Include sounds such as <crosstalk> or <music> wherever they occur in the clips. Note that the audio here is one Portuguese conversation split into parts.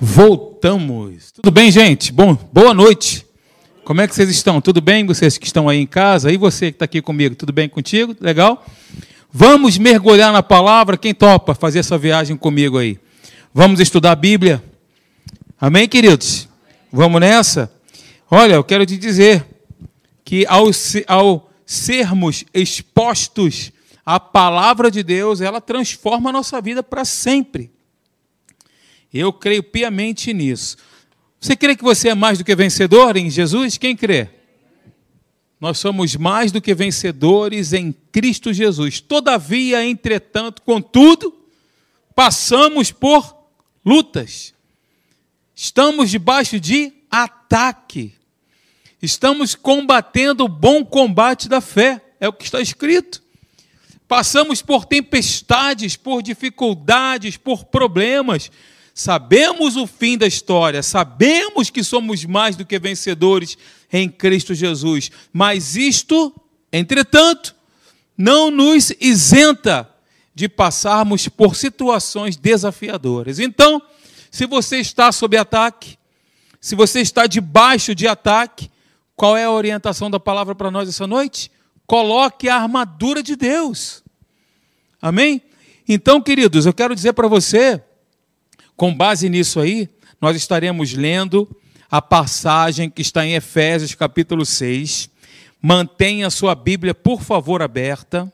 Voltamos. Tudo bem, gente? Bom, boa noite. Como é que vocês estão? Tudo bem? Vocês que estão aí em casa? E você que está aqui comigo, tudo bem contigo? Legal? Vamos mergulhar na palavra. Quem topa fazer essa viagem comigo aí? Vamos estudar a Bíblia. Amém, queridos? Vamos nessa? Olha, eu quero te dizer que ao, ao sermos expostos à palavra de Deus, ela transforma a nossa vida para sempre. Eu creio piamente nisso. Você crê que você é mais do que vencedor em Jesus? Quem crê? Nós somos mais do que vencedores em Cristo Jesus. Todavia, entretanto, contudo, passamos por lutas. Estamos debaixo de ataque. Estamos combatendo o bom combate da fé. É o que está escrito. Passamos por tempestades, por dificuldades, por problemas Sabemos o fim da história, sabemos que somos mais do que vencedores em Cristo Jesus, mas isto, entretanto, não nos isenta de passarmos por situações desafiadoras. Então, se você está sob ataque, se você está debaixo de ataque, qual é a orientação da palavra para nós essa noite? Coloque a armadura de Deus. Amém? Então, queridos, eu quero dizer para você com base nisso aí, nós estaremos lendo a passagem que está em Efésios capítulo 6. Mantenha a sua Bíblia, por favor, aberta.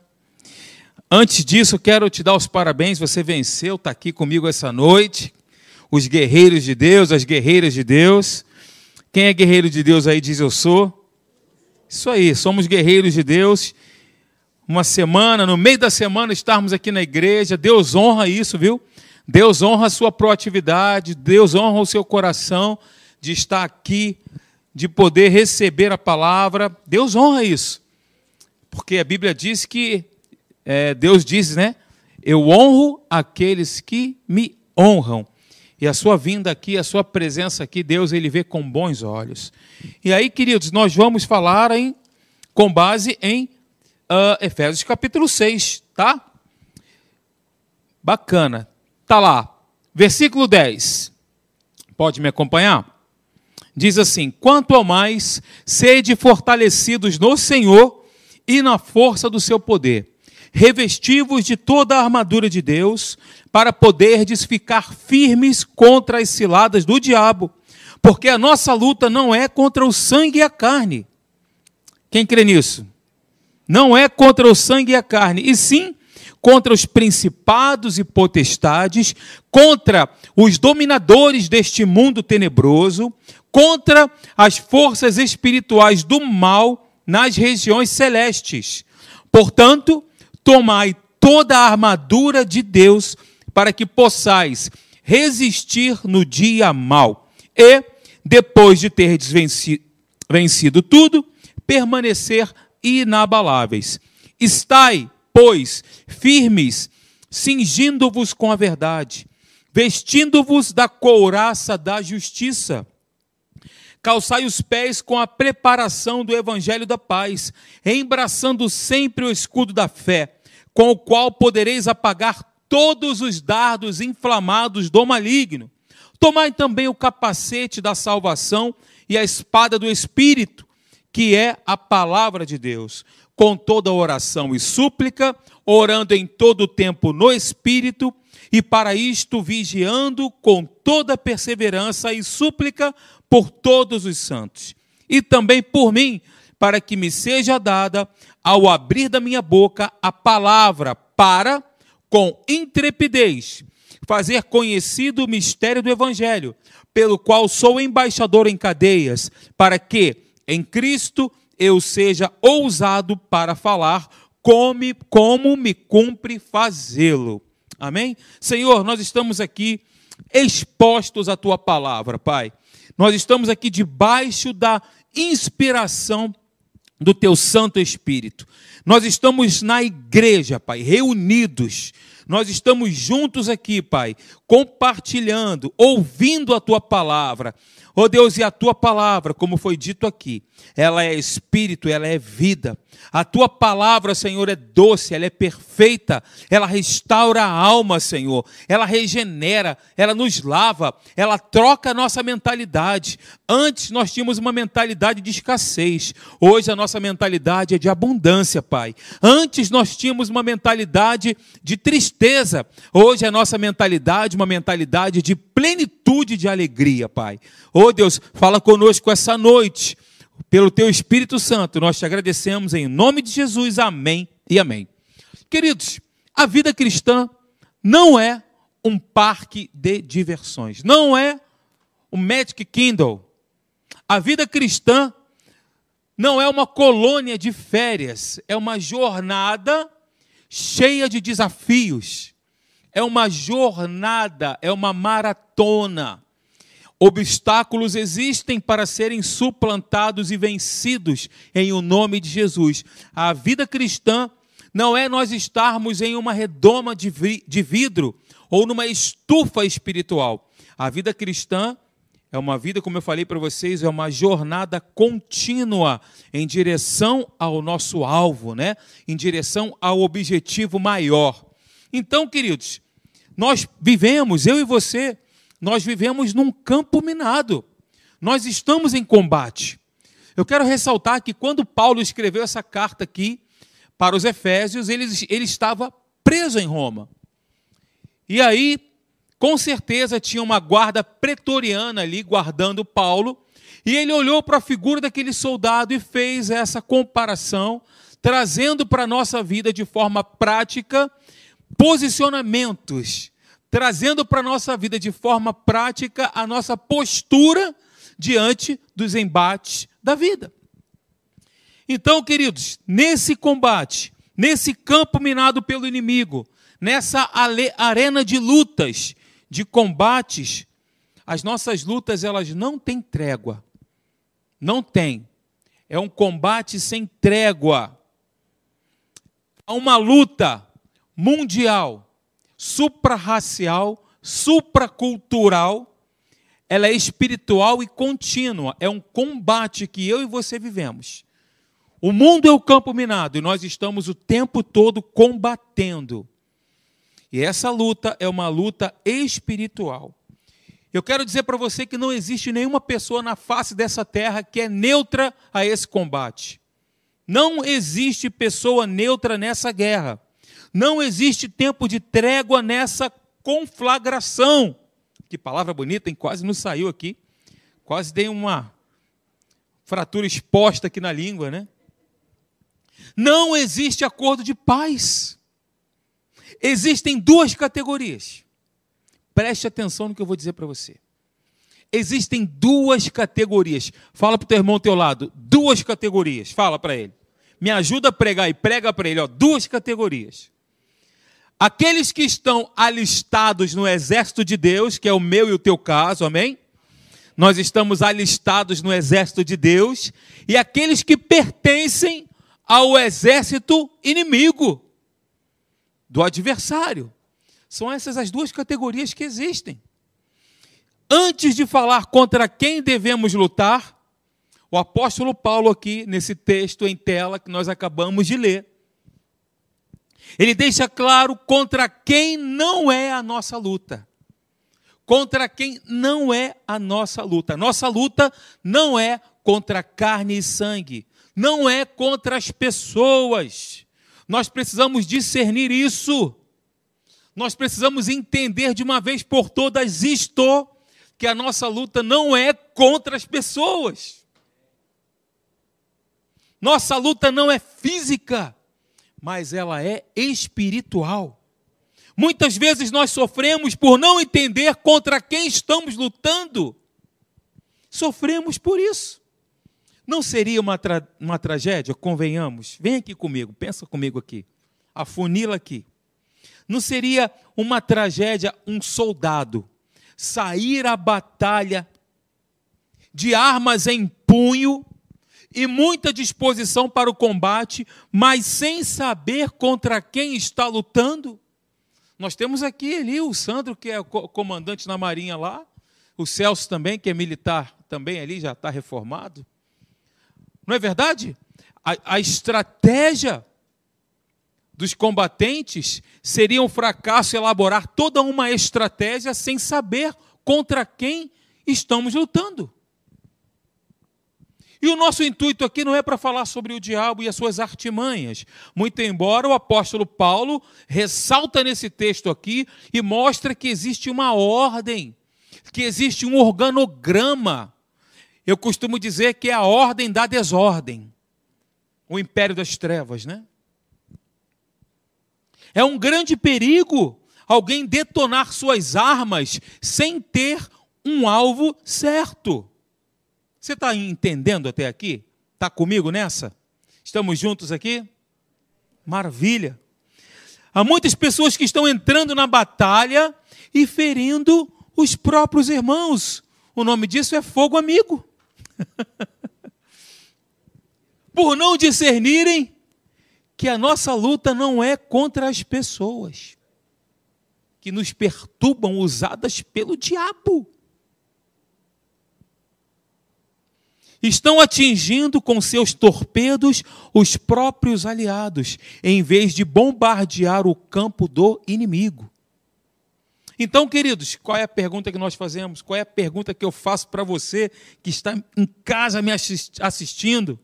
Antes disso, quero te dar os parabéns, você venceu, está aqui comigo essa noite. Os guerreiros de Deus, as guerreiras de Deus. Quem é guerreiro de Deus aí diz eu sou. Isso aí, somos guerreiros de Deus. Uma semana, no meio da semana, estarmos aqui na igreja, Deus honra isso, viu? Deus honra a sua proatividade, Deus honra o seu coração de estar aqui, de poder receber a palavra. Deus honra isso. Porque a Bíblia diz que, é, Deus diz, né? Eu honro aqueles que me honram. E a sua vinda aqui, a sua presença aqui, Deus ele vê com bons olhos. E aí, queridos, nós vamos falar em, com base em uh, Efésios capítulo 6, tá? Bacana. Está lá, versículo 10. Pode me acompanhar? Diz assim: Quanto ao mais, sede fortalecidos no Senhor e na força do seu poder, revestivos de toda a armadura de Deus, para poderdes ficar firmes contra as ciladas do diabo, porque a nossa luta não é contra o sangue e a carne. Quem crê nisso? Não é contra o sangue e a carne, e sim contra os principados e potestades, contra os dominadores deste mundo tenebroso, contra as forças espirituais do mal nas regiões celestes. Portanto, tomai toda a armadura de Deus para que possais resistir no dia mal e, depois de ter vencido tudo, permanecer inabaláveis. Estai pois, firmes, cingindo-vos com a verdade, vestindo-vos da couraça da justiça. Calçai os pés com a preparação do evangelho da paz, embraçando sempre o escudo da fé, com o qual podereis apagar todos os dardos inflamados do maligno. Tomai também o capacete da salvação e a espada do Espírito, que é a palavra de Deus com toda oração e súplica, orando em todo o tempo no Espírito, e para isto vigiando com toda perseverança e súplica por todos os santos, e também por mim, para que me seja dada, ao abrir da minha boca, a palavra para, com intrepidez, fazer conhecido o mistério do Evangelho, pelo qual sou embaixador em cadeias, para que, em Cristo, eu seja ousado para falar como, como me cumpre fazê-lo. Amém? Senhor, nós estamos aqui expostos à tua palavra, Pai. Nós estamos aqui debaixo da inspiração do teu Santo Espírito. Nós estamos na igreja, Pai, reunidos Nós estamos juntos aqui, Pai, compartilhando, ouvindo a tua palavra. Oh Deus, e a tua palavra, como foi dito aqui, ela é espírito, ela é vida. A tua palavra, Senhor, é doce, ela é perfeita, ela restaura a alma, Senhor, ela regenera, ela nos lava, ela troca a nossa mentalidade. Antes nós tínhamos uma mentalidade de escassez, hoje a nossa mentalidade é de abundância, Pai. Antes nós tínhamos uma mentalidade de tristeza, hoje a nossa mentalidade, uma mentalidade de plenitude de alegria, Pai. Oh Deus, fala conosco essa noite pelo teu Espírito Santo, nós te agradecemos em nome de Jesus. Amém e amém. Queridos, a vida cristã não é um parque de diversões, não é o Magic Kingdom. A vida cristã não é uma colônia de férias, é uma jornada cheia de desafios. É uma jornada, é uma maratona. Obstáculos existem para serem suplantados e vencidos em o nome de Jesus. A vida cristã não é nós estarmos em uma redoma de vidro ou numa estufa espiritual. A vida cristã é uma vida, como eu falei para vocês, é uma jornada contínua em direção ao nosso alvo, né? Em direção ao objetivo maior. Então, queridos, nós vivemos, eu e você, nós vivemos num campo minado. Nós estamos em combate. Eu quero ressaltar que quando Paulo escreveu essa carta aqui para os Efésios, ele, ele estava preso em Roma. E aí, com certeza, tinha uma guarda pretoriana ali guardando Paulo. E ele olhou para a figura daquele soldado e fez essa comparação, trazendo para a nossa vida de forma prática posicionamentos trazendo para a nossa vida de forma prática a nossa postura diante dos embates da vida. Então, queridos, nesse combate, nesse campo minado pelo inimigo, nessa arena de lutas, de combates, as nossas lutas elas não têm trégua. Não tem. É um combate sem trégua. Há uma luta mundial suprarracial, supracultural, ela é espiritual e contínua. É um combate que eu e você vivemos. O mundo é o campo minado e nós estamos o tempo todo combatendo. E essa luta é uma luta espiritual. Eu quero dizer para você que não existe nenhuma pessoa na face dessa terra que é neutra a esse combate. Não existe pessoa neutra nessa guerra. Não existe tempo de trégua nessa conflagração. Que palavra bonita, hein? Quase não saiu aqui. Quase dei uma fratura exposta aqui na língua, né? Não existe acordo de paz. Existem duas categorias. Preste atenção no que eu vou dizer para você. Existem duas categorias. Fala para o teu irmão ao teu lado. Duas categorias. Fala para ele. Me ajuda a pregar e prega para ele. Ó, duas categorias. Aqueles que estão alistados no exército de Deus, que é o meu e o teu caso, amém? Nós estamos alistados no exército de Deus, e aqueles que pertencem ao exército inimigo, do adversário. São essas as duas categorias que existem. Antes de falar contra quem devemos lutar, o apóstolo Paulo, aqui nesse texto em tela que nós acabamos de ler, ele deixa claro contra quem não é a nossa luta. Contra quem não é a nossa luta. Nossa luta não é contra carne e sangue, não é contra as pessoas. Nós precisamos discernir isso. Nós precisamos entender de uma vez por todas isto, que a nossa luta não é contra as pessoas. Nossa luta não é física mas ela é espiritual. Muitas vezes nós sofremos por não entender contra quem estamos lutando. Sofremos por isso. Não seria uma, tra uma tragédia? Convenhamos. Vem aqui comigo, pensa comigo aqui. Afunila aqui. Não seria uma tragédia um soldado sair à batalha de armas em punho e muita disposição para o combate, mas sem saber contra quem está lutando? Nós temos aqui ali o Sandro, que é comandante na Marinha lá, o Celso também, que é militar também ali, já está reformado. Não é verdade? A, a estratégia dos combatentes seria um fracasso elaborar toda uma estratégia sem saber contra quem estamos lutando. E o nosso intuito aqui não é para falar sobre o diabo e as suas artimanhas. Muito embora o apóstolo Paulo ressalta nesse texto aqui e mostra que existe uma ordem, que existe um organograma. Eu costumo dizer que é a ordem da desordem. O império das trevas, né? É um grande perigo alguém detonar suas armas sem ter um alvo certo. Você está entendendo até aqui? Está comigo nessa? Estamos juntos aqui? Maravilha. Há muitas pessoas que estão entrando na batalha e ferindo os próprios irmãos. O nome disso é fogo amigo. <laughs> Por não discernirem que a nossa luta não é contra as pessoas que nos perturbam usadas pelo diabo. Estão atingindo com seus torpedos os próprios aliados, em vez de bombardear o campo do inimigo. Então, queridos, qual é a pergunta que nós fazemos? Qual é a pergunta que eu faço para você que está em casa me assistindo?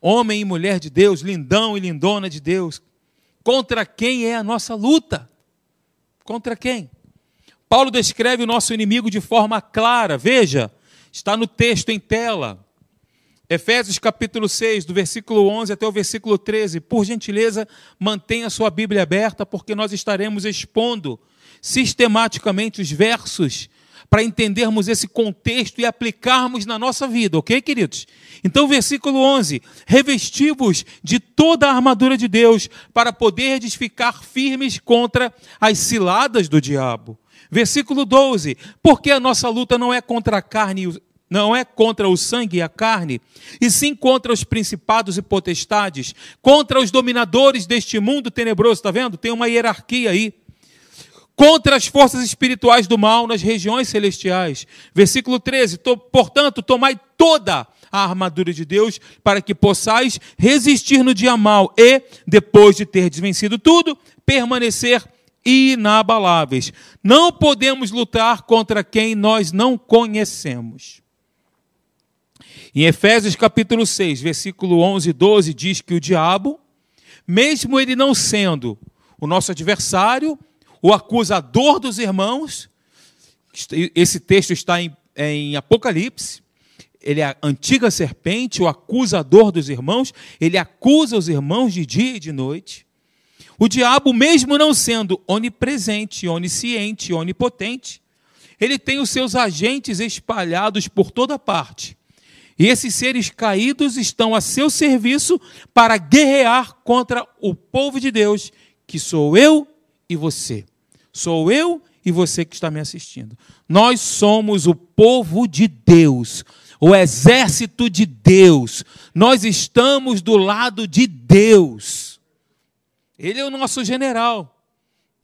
Homem e mulher de Deus, lindão e lindona de Deus, contra quem é a nossa luta? Contra quem? Paulo descreve o nosso inimigo de forma clara. Veja, Está no texto em tela. Efésios capítulo 6, do versículo 11 até o versículo 13. Por gentileza, mantenha sua Bíblia aberta, porque nós estaremos expondo sistematicamente os versos para entendermos esse contexto e aplicarmos na nossa vida, ok, queridos? Então, versículo 11: Revestivos de toda a armadura de Deus, para poderdes ficar firmes contra as ciladas do diabo. Versículo 12: Porque a nossa luta não é contra a carne, não é contra o sangue e a carne, e sim contra os principados e potestades, contra os dominadores deste mundo tenebroso, está vendo? Tem uma hierarquia aí. Contra as forças espirituais do mal nas regiões celestiais. Versículo 13: Portanto, tomai toda a armadura de Deus, para que possais resistir no dia mal e, depois de ter desvencido tudo, permanecer inabaláveis. Não podemos lutar contra quem nós não conhecemos. Em Efésios capítulo 6, versículo 11 e 12, diz que o diabo, mesmo ele não sendo o nosso adversário, o acusador dos irmãos, esse texto está em, em Apocalipse, ele é a antiga serpente, o acusador dos irmãos, ele acusa os irmãos de dia e de noite. O diabo, mesmo não sendo onipresente, onisciente, onipotente, ele tem os seus agentes espalhados por toda parte. E esses seres caídos estão a seu serviço para guerrear contra o povo de Deus, que sou eu e você. Sou eu e você que está me assistindo. Nós somos o povo de Deus, o exército de Deus. Nós estamos do lado de Deus. Ele é o nosso general.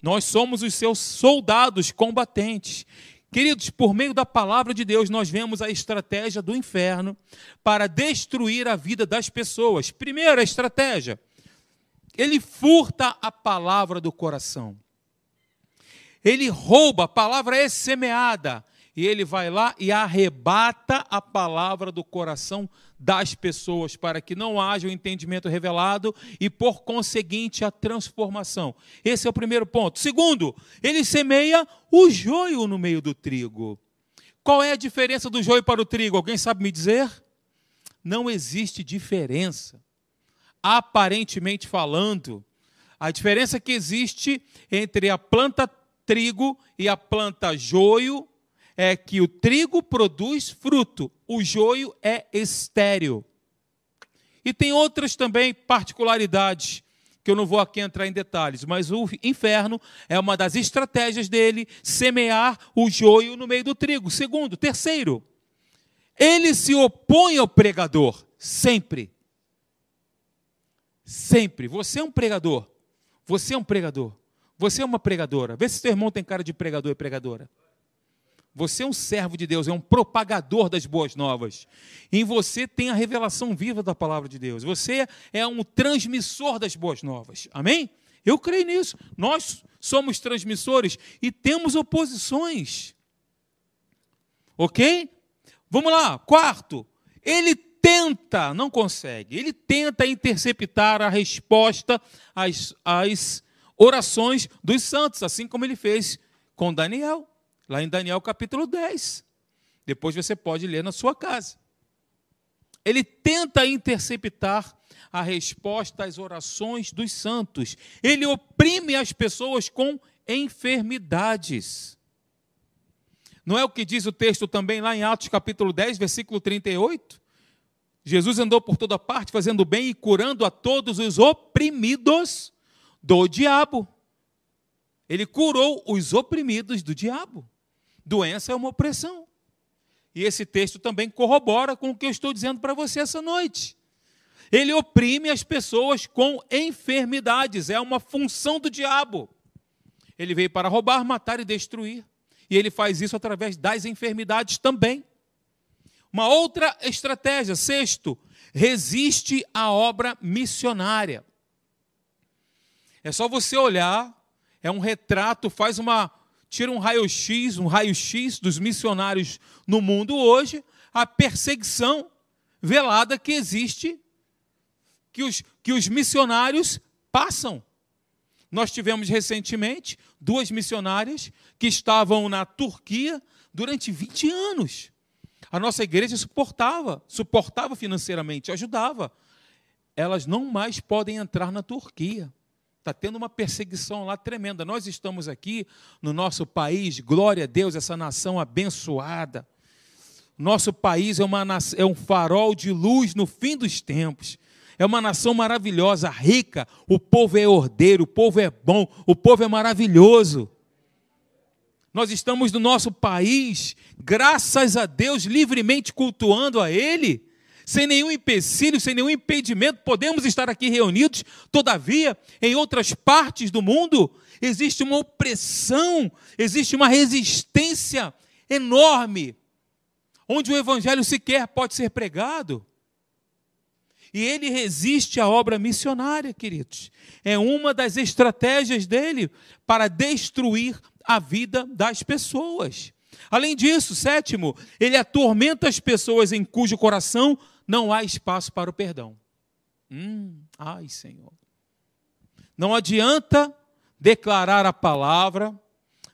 Nós somos os seus soldados combatentes. Queridos, por meio da palavra de Deus, nós vemos a estratégia do inferno para destruir a vida das pessoas. Primeira estratégia, ele furta a palavra do coração. Ele rouba, a palavra é semeada, e ele vai lá e arrebata a palavra do coração das pessoas para que não haja o entendimento revelado e, por conseguinte, a transformação. Esse é o primeiro ponto. Segundo, ele semeia o joio no meio do trigo. Qual é a diferença do joio para o trigo? Alguém sabe me dizer? Não existe diferença. Aparentemente falando, a diferença que existe entre a planta trigo e a planta joio é que o trigo produz fruto, o joio é estéreo. E tem outras também particularidades que eu não vou aqui entrar em detalhes, mas o inferno é uma das estratégias dele semear o joio no meio do trigo. Segundo, terceiro, ele se opõe ao pregador sempre. Sempre. Você é um pregador. Você é um pregador. Você é uma pregadora. Vê se seu irmão tem cara de pregador e pregadora. Você é um servo de Deus, é um propagador das boas novas. Em você tem a revelação viva da palavra de Deus. Você é um transmissor das boas novas. Amém? Eu creio nisso. Nós somos transmissores e temos oposições. Ok? Vamos lá. Quarto, ele tenta, não consegue, ele tenta interceptar a resposta às, às orações dos santos, assim como ele fez com Daniel, lá em Daniel capítulo 10. Depois você pode ler na sua casa. Ele tenta interceptar a resposta às orações dos santos. Ele oprime as pessoas com enfermidades. Não é o que diz o texto também lá em Atos capítulo 10, versículo 38? Jesus andou por toda parte fazendo bem e curando a todos os oprimidos do diabo. Ele curou os oprimidos do diabo. Doença é uma opressão. E esse texto também corrobora com o que eu estou dizendo para você essa noite. Ele oprime as pessoas com enfermidades, é uma função do diabo. Ele veio para roubar, matar e destruir. E ele faz isso através das enfermidades também. Uma outra estratégia, sexto, resiste à obra missionária. É só você olhar, é um retrato, faz uma. Tira um raio-x, um raio-x dos missionários no mundo hoje, a perseguição velada que existe, que os, que os missionários passam. Nós tivemos recentemente duas missionárias que estavam na Turquia durante 20 anos. A nossa igreja suportava, suportava financeiramente, ajudava. Elas não mais podem entrar na Turquia. Está tendo uma perseguição lá tremenda. Nós estamos aqui no nosso país, glória a Deus, essa nação abençoada. Nosso país é, uma, é um farol de luz no fim dos tempos. É uma nação maravilhosa, rica. O povo é ordeiro, o povo é bom, o povo é maravilhoso. Nós estamos no nosso país, graças a Deus, livremente cultuando a Ele sem nenhum empecilho, sem nenhum impedimento, podemos estar aqui reunidos. Todavia, em outras partes do mundo, existe uma opressão, existe uma resistência enorme, onde o evangelho sequer pode ser pregado. E ele resiste à obra missionária, queridos. É uma das estratégias dele para destruir a vida das pessoas. Além disso, sétimo, ele atormenta as pessoas em cujo coração não há espaço para o perdão. Hum, ai, Senhor. Não adianta declarar a palavra,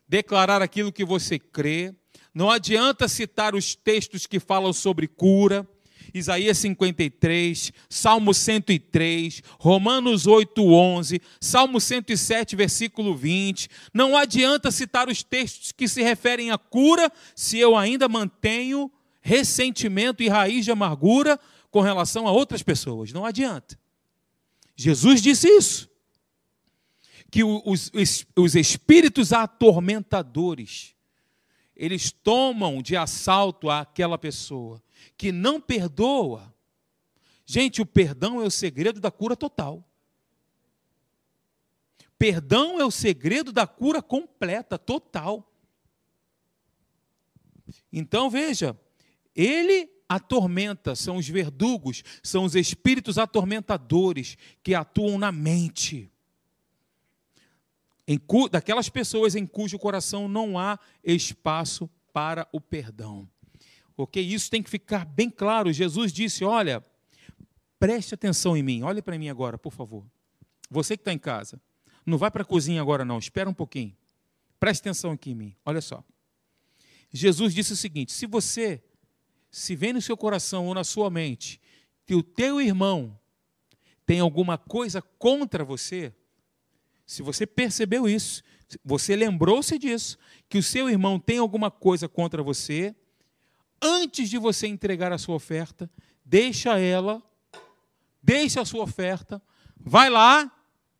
declarar aquilo que você crê, não adianta citar os textos que falam sobre cura, Isaías 53, Salmo 103, Romanos 8, 11, Salmo 107, versículo 20. Não adianta citar os textos que se referem à cura se eu ainda mantenho ressentimento e raiz de amargura com relação a outras pessoas. Não adianta. Jesus disse isso. Que os, os espíritos atormentadores, eles tomam de assalto aquela pessoa que não perdoa. Gente, o perdão é o segredo da cura total. Perdão é o segredo da cura completa, total. Então veja, ele atormenta, são os verdugos, são os espíritos atormentadores que atuam na mente. Cu, daquelas pessoas em cujo coração não há espaço para o perdão. Ok? Isso tem que ficar bem claro. Jesus disse: Olha, preste atenção em mim, olhe para mim agora, por favor. Você que está em casa, não vai para a cozinha agora, não, espera um pouquinho. Preste atenção aqui em mim, olha só. Jesus disse o seguinte: se você se vem no seu coração ou na sua mente que o teu irmão tem alguma coisa contra você, se você percebeu isso, você lembrou-se disso, que o seu irmão tem alguma coisa contra você, antes de você entregar a sua oferta, deixa ela, deixa a sua oferta, vai lá,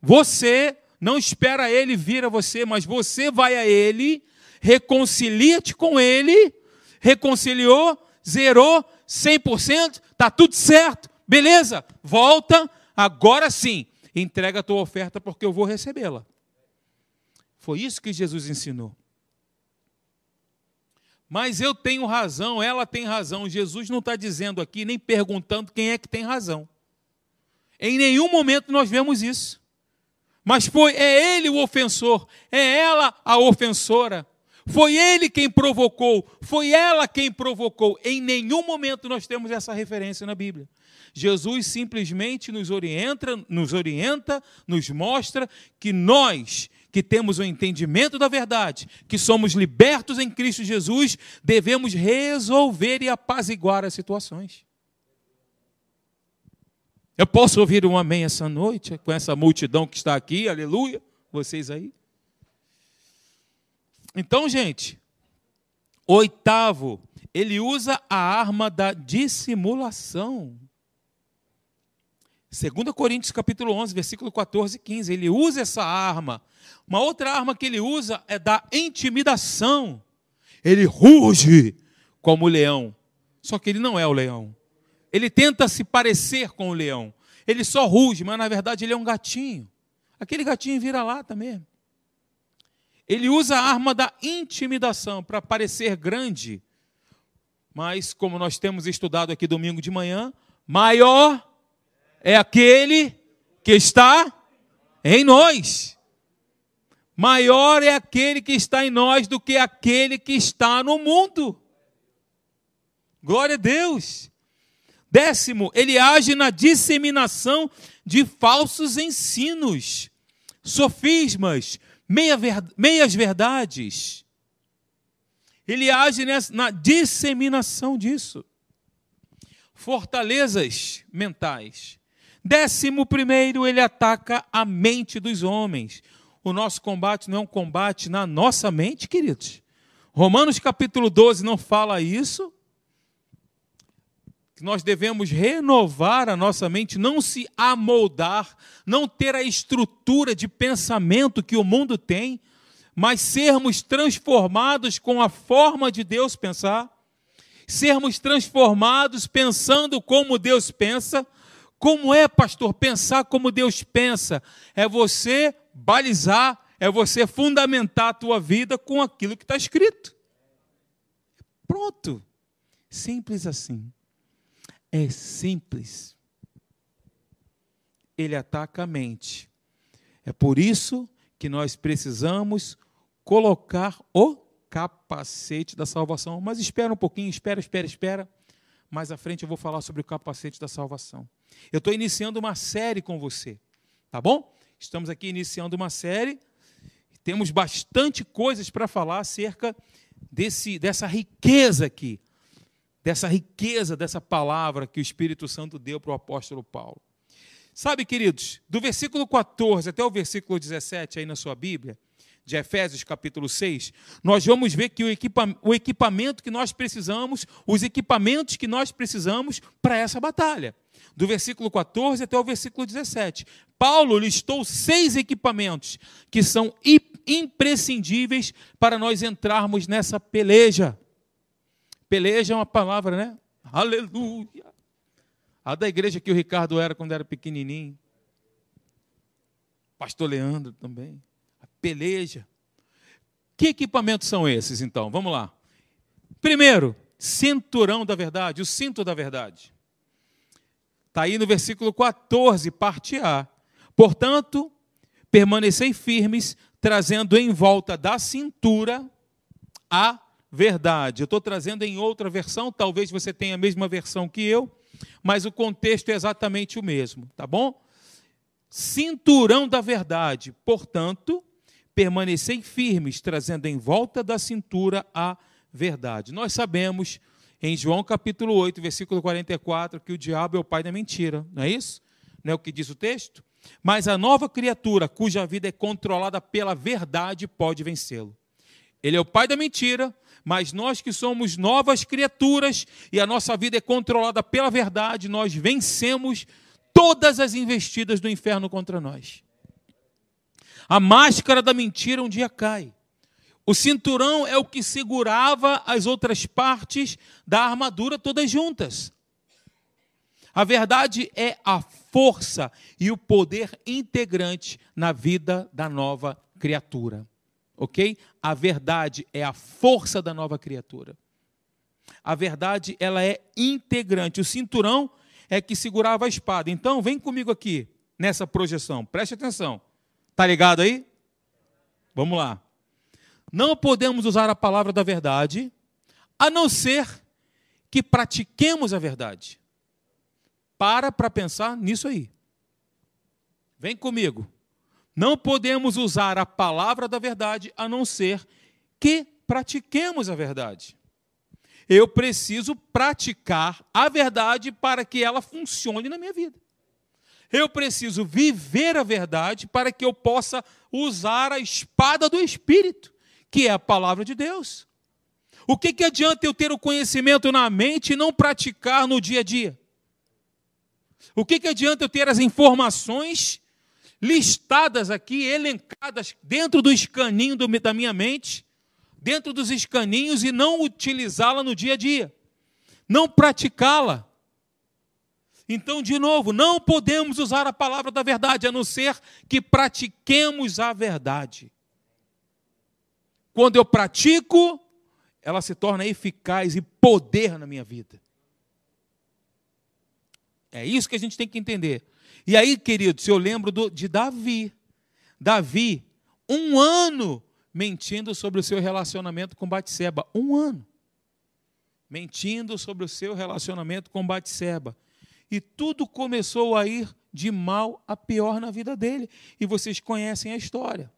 você não espera ele vir a você, mas você vai a ele, reconcilia-te com ele, reconciliou, zerou 100%, está tudo certo, beleza, volta, agora sim, entrega a tua oferta porque eu vou recebê-la. Foi isso que Jesus ensinou. Mas eu tenho razão, ela tem razão. Jesus não está dizendo aqui, nem perguntando quem é que tem razão. Em nenhum momento nós vemos isso. Mas foi é ele o ofensor, é ela a ofensora. Foi ele quem provocou, foi ela quem provocou. Em nenhum momento nós temos essa referência na Bíblia. Jesus simplesmente nos orienta, nos orienta, nos mostra que nós que temos o entendimento da verdade, que somos libertos em Cristo Jesus, devemos resolver e apaziguar as situações. Eu posso ouvir um amém essa noite, com essa multidão que está aqui, aleluia, vocês aí? Então, gente, oitavo, ele usa a arma da dissimulação. 2 Coríntios capítulo 11, versículo 14 e 15, ele usa essa arma. Uma outra arma que ele usa é da intimidação. Ele ruge como o leão, só que ele não é o leão. Ele tenta se parecer com o leão. Ele só ruge, mas na verdade ele é um gatinho. Aquele gatinho vira lata mesmo. Ele usa a arma da intimidação para parecer grande. Mas, como nós temos estudado aqui domingo de manhã, maior é aquele que está em nós. Maior é aquele que está em nós do que aquele que está no mundo. Glória a Deus. Décimo, ele age na disseminação de falsos ensinos, sofismas, meia meias verdades. Ele age nessa, na disseminação disso. Fortalezas mentais. Décimo primeiro, ele ataca a mente dos homens. O nosso combate não é um combate na nossa mente, queridos. Romanos capítulo 12 não fala isso que nós devemos renovar a nossa mente, não se amoldar, não ter a estrutura de pensamento que o mundo tem, mas sermos transformados com a forma de Deus pensar, sermos transformados pensando como Deus pensa. Como é, pastor, pensar como Deus pensa? É você balizar, é você fundamentar a tua vida com aquilo que está escrito. Pronto. Simples assim é simples. Ele ataca a mente. É por isso que nós precisamos colocar o capacete da salvação. Mas espera um pouquinho, espera, espera, espera. Mais à frente eu vou falar sobre o capacete da salvação. Eu estou iniciando uma série com você, tá bom? Estamos aqui iniciando uma série. Temos bastante coisas para falar acerca desse, dessa riqueza aqui dessa riqueza dessa palavra que o Espírito Santo deu para o apóstolo Paulo. Sabe, queridos, do versículo 14 até o versículo 17 aí na sua Bíblia, de Efésios capítulo 6, nós vamos ver que o, equipa o equipamento que nós precisamos, os equipamentos que nós precisamos para essa batalha. Do versículo 14 até o versículo 17. Paulo listou seis equipamentos que são imprescindíveis para nós entrarmos nessa peleja. Peleja é uma palavra, né? Aleluia. A da igreja que o Ricardo era quando era pequenininho. Pastor Leandro também. A peleja. Que equipamentos são esses, então? Vamos lá. Primeiro, cinturão da verdade, o cinto da verdade. Está aí no versículo 14, parte A. Portanto, permanecei firmes, trazendo em volta da cintura a verdade. Eu estou trazendo em outra versão, talvez você tenha a mesma versão que eu, mas o contexto é exatamente o mesmo, tá bom? Cinturão da verdade, portanto, permanecei firmes, trazendo em volta da cintura a verdade. Nós sabemos em João capítulo 8, versículo 44, que o diabo é o pai da mentira, não é isso? Não é o que diz o texto? Mas a nova criatura, cuja vida é controlada pela verdade, pode vencê-lo. Ele é o pai da mentira, mas nós que somos novas criaturas e a nossa vida é controlada pela verdade, nós vencemos todas as investidas do inferno contra nós. A máscara da mentira um dia cai. O cinturão é o que segurava as outras partes da armadura todas juntas. A verdade é a força e o poder integrante na vida da nova criatura. Ok? A verdade é a força da nova criatura. A verdade, ela é integrante. O cinturão é que segurava a espada. Então, vem comigo aqui, nessa projeção. Preste atenção. Tá ligado aí? Vamos lá. Não podemos usar a palavra da verdade a não ser que pratiquemos a verdade. Para para pensar nisso aí. Vem comigo. Não podemos usar a palavra da verdade a não ser que pratiquemos a verdade. Eu preciso praticar a verdade para que ela funcione na minha vida. Eu preciso viver a verdade para que eu possa usar a espada do Espírito, que é a palavra de Deus. O que, que adianta eu ter o conhecimento na mente e não praticar no dia a dia? O que, que adianta eu ter as informações listadas aqui, elencadas dentro do escaninho do, da minha mente, dentro dos escaninhos e não utilizá-la no dia a dia, não praticá-la? Então, de novo, não podemos usar a palavra da verdade a não ser que pratiquemos a verdade. Quando eu pratico, ela se torna eficaz e poder na minha vida. É isso que a gente tem que entender. E aí, queridos, eu lembro do, de Davi. Davi, um ano mentindo sobre o seu relacionamento com Batseba. Um ano. Mentindo sobre o seu relacionamento com Batseba. E tudo começou a ir de mal a pior na vida dele. E vocês conhecem a história.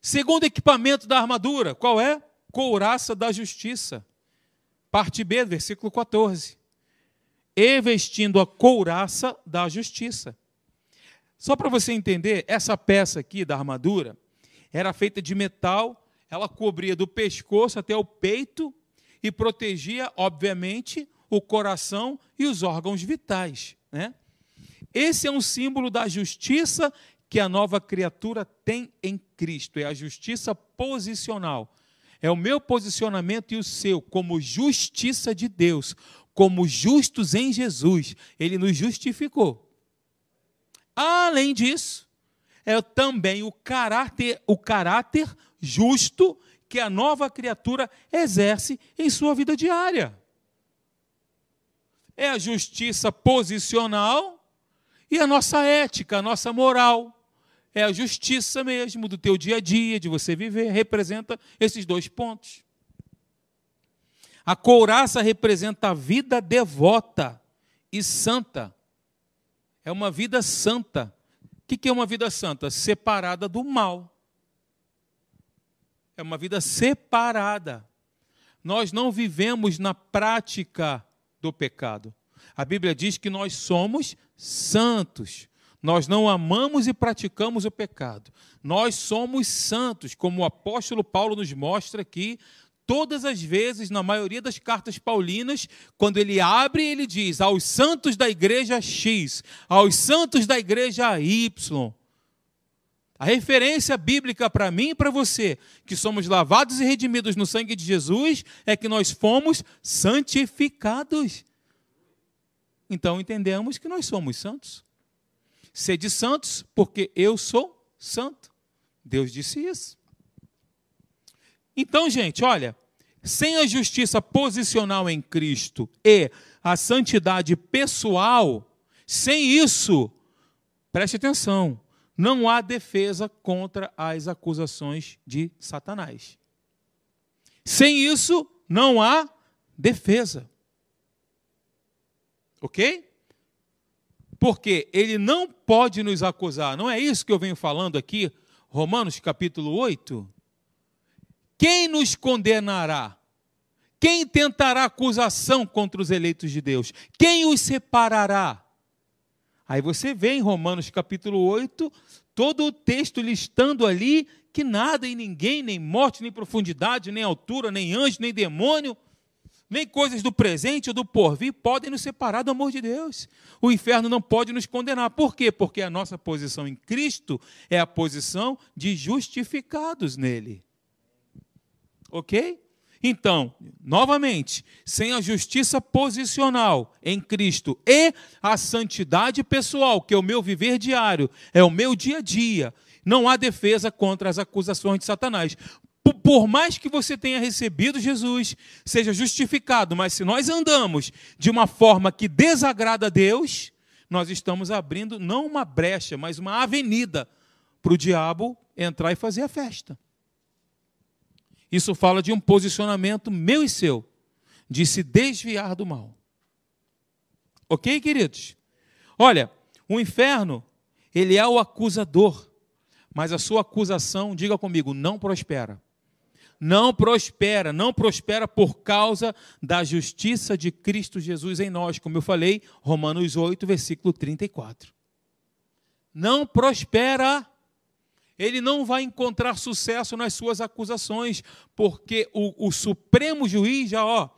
Segundo equipamento da armadura, qual é? Couraça da justiça. Parte B, versículo 14. E vestindo a couraça da justiça. Só para você entender, essa peça aqui da armadura era feita de metal, ela cobria do pescoço até o peito e protegia, obviamente, o coração e os órgãos vitais. Né? Esse é um símbolo da justiça que a nova criatura tem em Cristo, é a justiça posicional. É o meu posicionamento e o seu, como justiça de Deus, como justos em Jesus. Ele nos justificou. Além disso, é também o caráter, o caráter justo que a nova criatura exerce em sua vida diária. É a justiça posicional e a nossa ética, a nossa moral é a justiça mesmo do teu dia a dia, de você viver, representa esses dois pontos. A couraça representa a vida devota e santa. É uma vida santa. O que é uma vida santa? Separada do mal. É uma vida separada. Nós não vivemos na prática do pecado. A Bíblia diz que nós somos santos. Nós não amamos e praticamos o pecado. Nós somos santos, como o apóstolo Paulo nos mostra aqui, todas as vezes, na maioria das cartas paulinas, quando ele abre, ele diz aos santos da igreja X, aos santos da igreja Y. A referência bíblica para mim e para você, que somos lavados e redimidos no sangue de Jesus, é que nós fomos santificados. Então entendemos que nós somos santos. Sede santos, porque eu sou santo. Deus disse isso. Então, gente, olha, sem a justiça posicional em Cristo e a santidade pessoal, sem isso, preste atenção, não há defesa contra as acusações de Satanás. Sem isso, não há defesa. Ok? porque ele não pode nos acusar. Não é isso que eu venho falando aqui, Romanos capítulo 8? Quem nos condenará? Quem tentará acusação contra os eleitos de Deus? Quem os separará? Aí você vê em Romanos capítulo 8, todo o texto listando ali que nada e ninguém, nem morte, nem profundidade, nem altura, nem anjo, nem demônio, nem coisas do presente ou do porvir podem nos separar do amor de Deus. O inferno não pode nos condenar. Por quê? Porque a nossa posição em Cristo é a posição de justificados nele. Ok? Então, novamente, sem a justiça posicional em Cristo e a santidade pessoal, que é o meu viver diário, é o meu dia a dia, não há defesa contra as acusações de Satanás. Por mais que você tenha recebido Jesus, seja justificado, mas se nós andamos de uma forma que desagrada a Deus, nós estamos abrindo não uma brecha, mas uma avenida para o diabo entrar e fazer a festa. Isso fala de um posicionamento meu e seu, de se desviar do mal. Ok, queridos? Olha, o inferno, ele é o acusador, mas a sua acusação, diga comigo, não prospera. Não prospera, não prospera por causa da justiça de Cristo Jesus em nós, como eu falei, Romanos 8, versículo 34. Não prospera ele não vai encontrar sucesso nas suas acusações, porque o, o Supremo Juiz já, ó,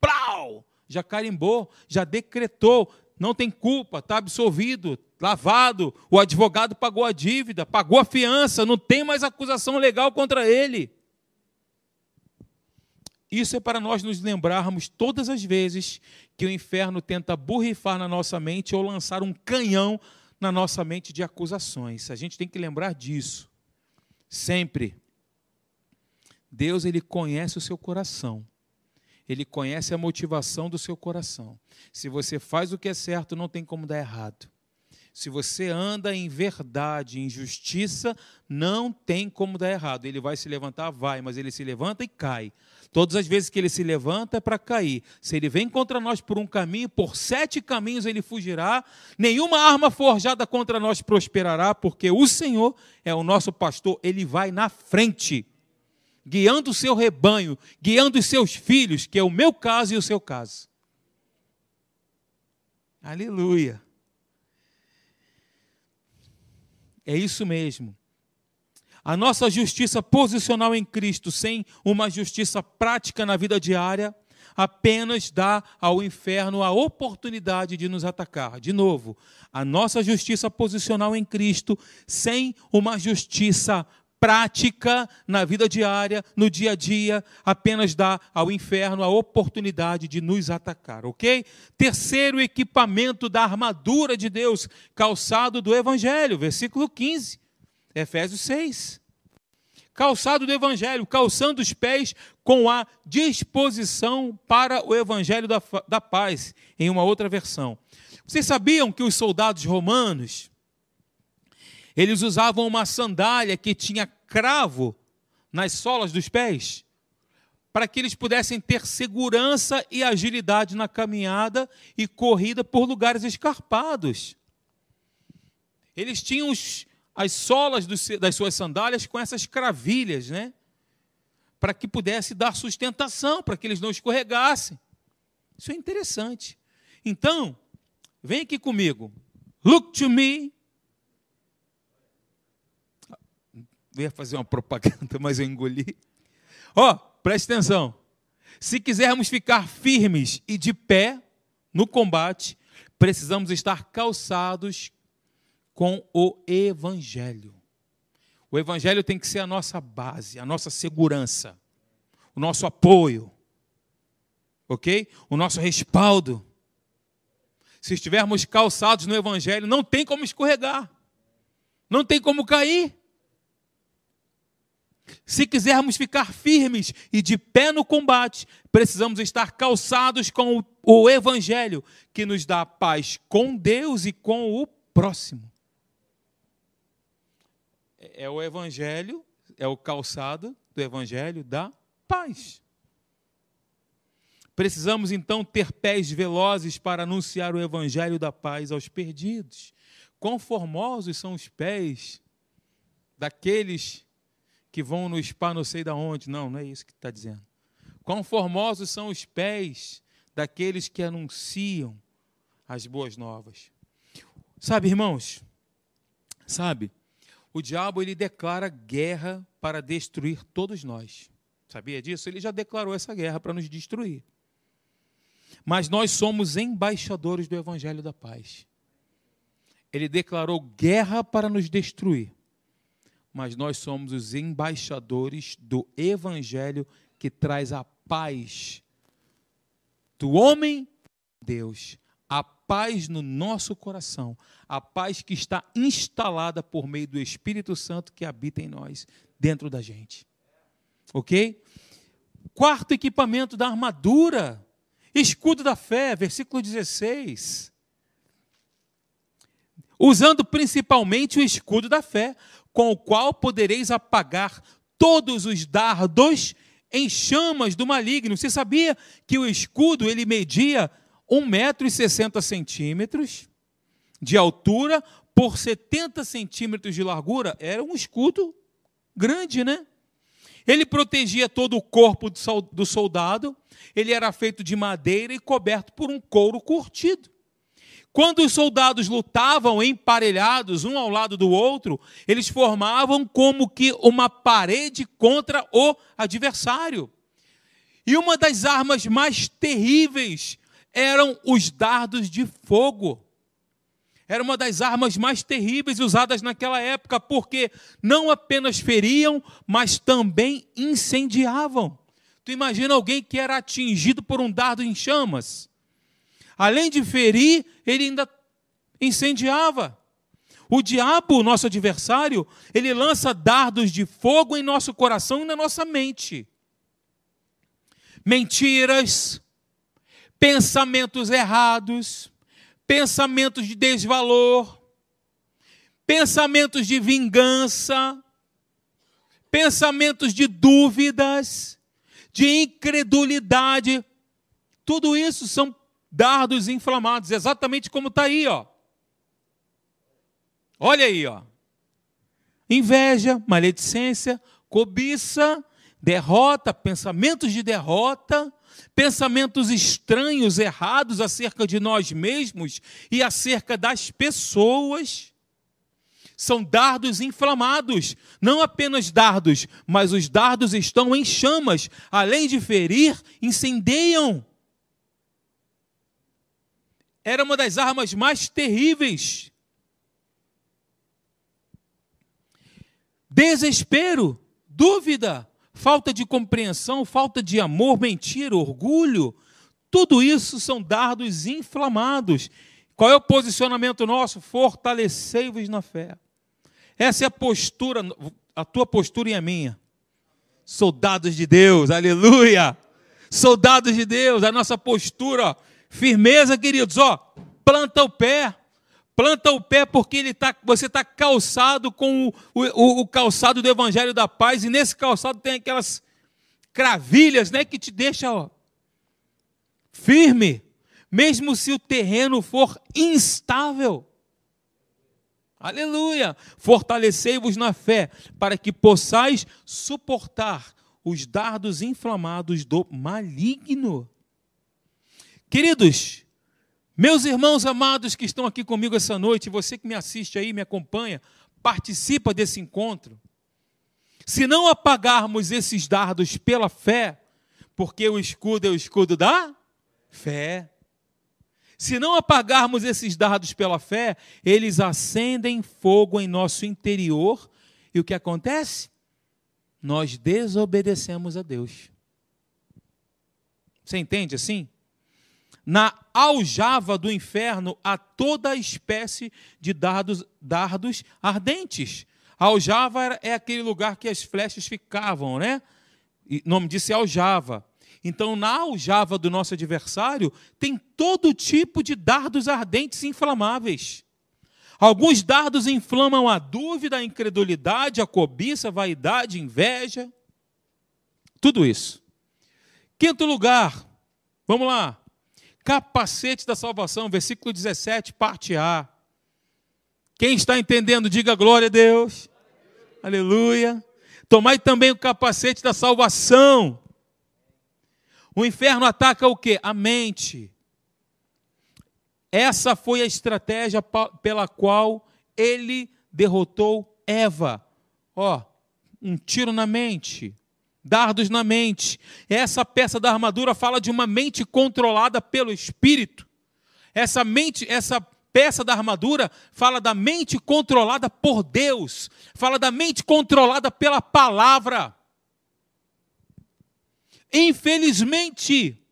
plau, já carimbou, já decretou, não tem culpa, está absolvido, lavado, o advogado pagou a dívida, pagou a fiança, não tem mais acusação legal contra ele. Isso é para nós nos lembrarmos todas as vezes que o inferno tenta borrifar na nossa mente ou lançar um canhão na nossa mente de acusações. A gente tem que lembrar disso. Sempre. Deus ele conhece o seu coração. Ele conhece a motivação do seu coração. Se você faz o que é certo, não tem como dar errado. Se você anda em verdade, em justiça, não tem como dar errado. Ele vai se levantar, vai, mas ele se levanta e cai. Todas as vezes que ele se levanta é para cair. Se ele vem contra nós por um caminho, por sete caminhos ele fugirá. Nenhuma arma forjada contra nós prosperará, porque o Senhor é o nosso pastor, ele vai na frente, guiando o seu rebanho, guiando os seus filhos, que é o meu caso e o seu caso. Aleluia. É isso mesmo. A nossa justiça posicional em Cristo, sem uma justiça prática na vida diária, apenas dá ao inferno a oportunidade de nos atacar. De novo, a nossa justiça posicional em Cristo, sem uma justiça prática na vida diária, no dia a dia, apenas dá ao inferno a oportunidade de nos atacar, ok? Terceiro equipamento da armadura de Deus, calçado do Evangelho, versículo 15, Efésios 6. Calçado do Evangelho, calçando os pés com a disposição para o Evangelho da, da paz, em uma outra versão. Vocês sabiam que os soldados romanos, eles usavam uma sandália que tinha cravo nas solas dos pés, para que eles pudessem ter segurança e agilidade na caminhada e corrida por lugares escarpados. Eles tinham os, as solas das suas sandálias com essas cravilhas, né? Para que pudesse dar sustentação, para que eles não escorregassem. Isso é interessante. Então, vem aqui comigo. Look to me Eu ia fazer uma propaganda, <laughs> mas eu engoli. Ó, oh, preste atenção. Se quisermos ficar firmes e de pé no combate, precisamos estar calçados com o Evangelho. O Evangelho tem que ser a nossa base, a nossa segurança, o nosso apoio, ok? O nosso respaldo. Se estivermos calçados no Evangelho, não tem como escorregar, não tem como cair. Se quisermos ficar firmes e de pé no combate, precisamos estar calçados com o Evangelho, que nos dá paz com Deus e com o próximo. É o Evangelho, é o calçado do Evangelho da paz. Precisamos então ter pés velozes para anunciar o Evangelho da paz aos perdidos. Quão formosos são os pés daqueles que vão no spa não sei da onde. Não, não é isso que está dizendo. Quão formosos são os pés daqueles que anunciam as boas novas. Sabe, irmãos? Sabe? O diabo ele declara guerra para destruir todos nós. Sabia disso? Ele já declarou essa guerra para nos destruir. Mas nós somos embaixadores do evangelho da paz. Ele declarou guerra para nos destruir mas nós somos os embaixadores do Evangelho que traz a paz do homem Deus, a paz no nosso coração, a paz que está instalada por meio do Espírito Santo que habita em nós, dentro da gente. Ok? Quarto equipamento da armadura, escudo da fé, versículo 16. Usando principalmente o escudo da fé, com o qual podereis apagar todos os dardos em chamas do maligno. Você sabia que o escudo ele media 1,60m de altura por 70 centímetros de largura? Era um escudo grande, né? Ele protegia todo o corpo do soldado, ele era feito de madeira e coberto por um couro curtido. Quando os soldados lutavam emparelhados, um ao lado do outro, eles formavam como que uma parede contra o adversário. E uma das armas mais terríveis eram os dardos de fogo. Era uma das armas mais terríveis usadas naquela época, porque não apenas feriam, mas também incendiavam. Tu imagina alguém que era atingido por um dardo em chamas? Além de ferir, ele ainda incendiava. O diabo, nosso adversário, ele lança dardos de fogo em nosso coração e na nossa mente. Mentiras, pensamentos errados, pensamentos de desvalor, pensamentos de vingança, pensamentos de dúvidas, de incredulidade. Tudo isso são dardos inflamados, exatamente como está aí, ó. Olha aí, ó. Inveja, maledicência, cobiça, derrota, pensamentos de derrota, pensamentos estranhos, errados acerca de nós mesmos e acerca das pessoas. São dardos inflamados, não apenas dardos, mas os dardos estão em chamas, além de ferir, incendeiam era uma das armas mais terríveis. Desespero, dúvida, falta de compreensão, falta de amor, mentira, orgulho, tudo isso são dardos inflamados. Qual é o posicionamento nosso? Fortalecei-vos na fé. Essa é a postura, a tua postura e a minha. Soldados de Deus, aleluia! Soldados de Deus, a nossa postura Firmeza, queridos, ó, planta o pé. Planta o pé porque ele tá, você está calçado com o, o, o, calçado do Evangelho da Paz, e nesse calçado tem aquelas cravilhas né, que te deixam firme, mesmo se o terreno for instável. Aleluia! Fortalecei-vos na fé, para que possais suportar os dardos inflamados do maligno. Queridos, meus irmãos amados que estão aqui comigo essa noite, você que me assiste aí, me acompanha, participa desse encontro. Se não apagarmos esses dardos pela fé, porque o escudo é o escudo da fé. Se não apagarmos esses dardos pela fé, eles acendem fogo em nosso interior e o que acontece? Nós desobedecemos a Deus. Você entende assim? Na aljava do inferno a toda espécie de dardos, dardos ardentes. Aljava é aquele lugar que as flechas ficavam, né? O nome disso é aljava. Então, na aljava do nosso adversário, tem todo tipo de dardos ardentes e inflamáveis. Alguns dardos inflamam a dúvida, a incredulidade, a cobiça, a vaidade, a inveja. Tudo isso. Quinto lugar, vamos lá capacete da salvação, versículo 17, parte A. Quem está entendendo, diga glória a Deus. Aleluia. Tomai também o capacete da salvação. O inferno ataca o que? A mente. Essa foi a estratégia pela qual ele derrotou Eva. Ó, um tiro na mente dardos na mente. Essa peça da armadura fala de uma mente controlada pelo espírito. Essa mente, essa peça da armadura fala da mente controlada por Deus, fala da mente controlada pela palavra. Infelizmente,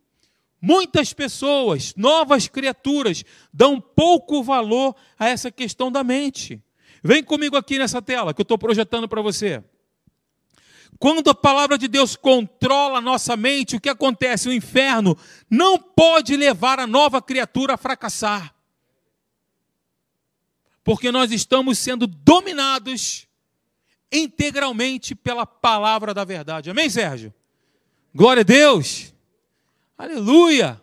Muitas pessoas, novas criaturas, dão pouco valor a essa questão da mente. Vem comigo aqui nessa tela que eu estou projetando para você. Quando a palavra de Deus controla a nossa mente, o que acontece? O inferno não pode levar a nova criatura a fracassar. Porque nós estamos sendo dominados integralmente pela palavra da verdade. Amém, Sérgio? Glória a Deus. Aleluia!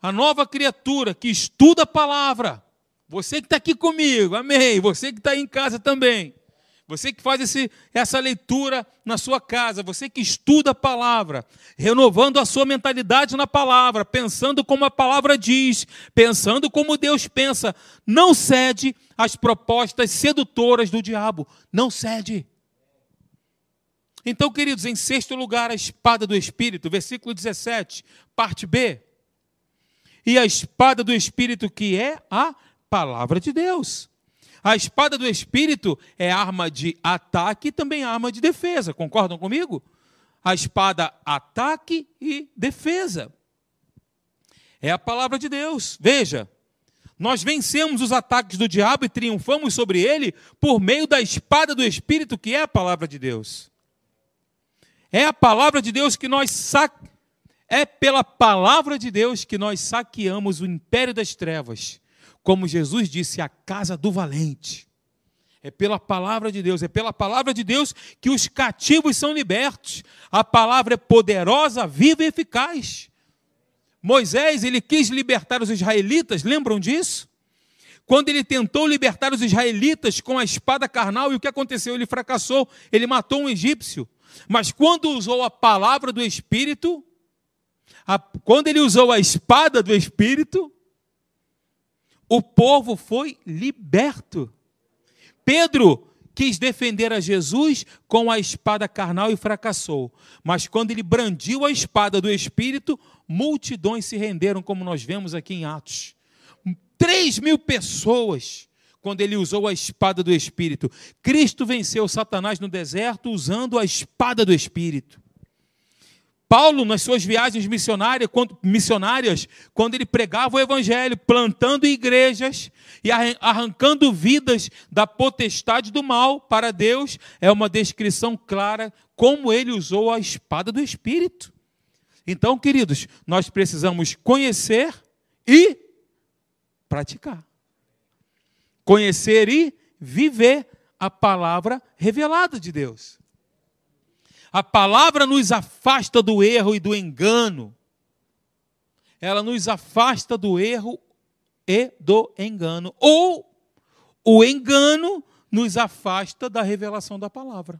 A nova criatura que estuda a palavra, você que está aqui comigo, amém. Você que está aí em casa também. Você que faz esse, essa leitura na sua casa, você que estuda a palavra, renovando a sua mentalidade na palavra, pensando como a palavra diz, pensando como Deus pensa, não cede às propostas sedutoras do diabo. Não cede. Então, queridos, em sexto lugar, a espada do Espírito, versículo 17, parte B. E a espada do Espírito, que é a palavra de Deus. A espada do Espírito é arma de ataque e também arma de defesa, concordam comigo? A espada ataque e defesa. É a palavra de Deus. Veja, nós vencemos os ataques do diabo e triunfamos sobre ele por meio da espada do Espírito, que é a palavra de Deus. É a palavra de Deus que nós é pela palavra de Deus que nós saqueamos o império das trevas. Como Jesus disse, a casa do valente. É pela palavra de Deus, é pela palavra de Deus que os cativos são libertos. A palavra é poderosa, viva e eficaz. Moisés, ele quis libertar os israelitas, lembram disso? Quando ele tentou libertar os israelitas com a espada carnal, e o que aconteceu? Ele fracassou, ele matou um egípcio. Mas quando usou a palavra do Espírito, a, quando ele usou a espada do Espírito, o povo foi liberto. Pedro quis defender a Jesus com a espada carnal e fracassou. Mas quando ele brandiu a espada do Espírito, multidões se renderam, como nós vemos aqui em Atos. Três mil pessoas quando ele usou a espada do Espírito. Cristo venceu Satanás no deserto usando a espada do Espírito. Paulo, nas suas viagens missionárias, missionárias, quando ele pregava o Evangelho, plantando igrejas e arrancando vidas da potestade do mal para Deus, é uma descrição clara como ele usou a espada do Espírito. Então, queridos, nós precisamos conhecer e praticar conhecer e viver a palavra revelada de Deus. A palavra nos afasta do erro e do engano. Ela nos afasta do erro e do engano. Ou o engano nos afasta da revelação da palavra.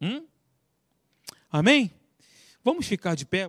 Hum? Amém? Vamos ficar de pé.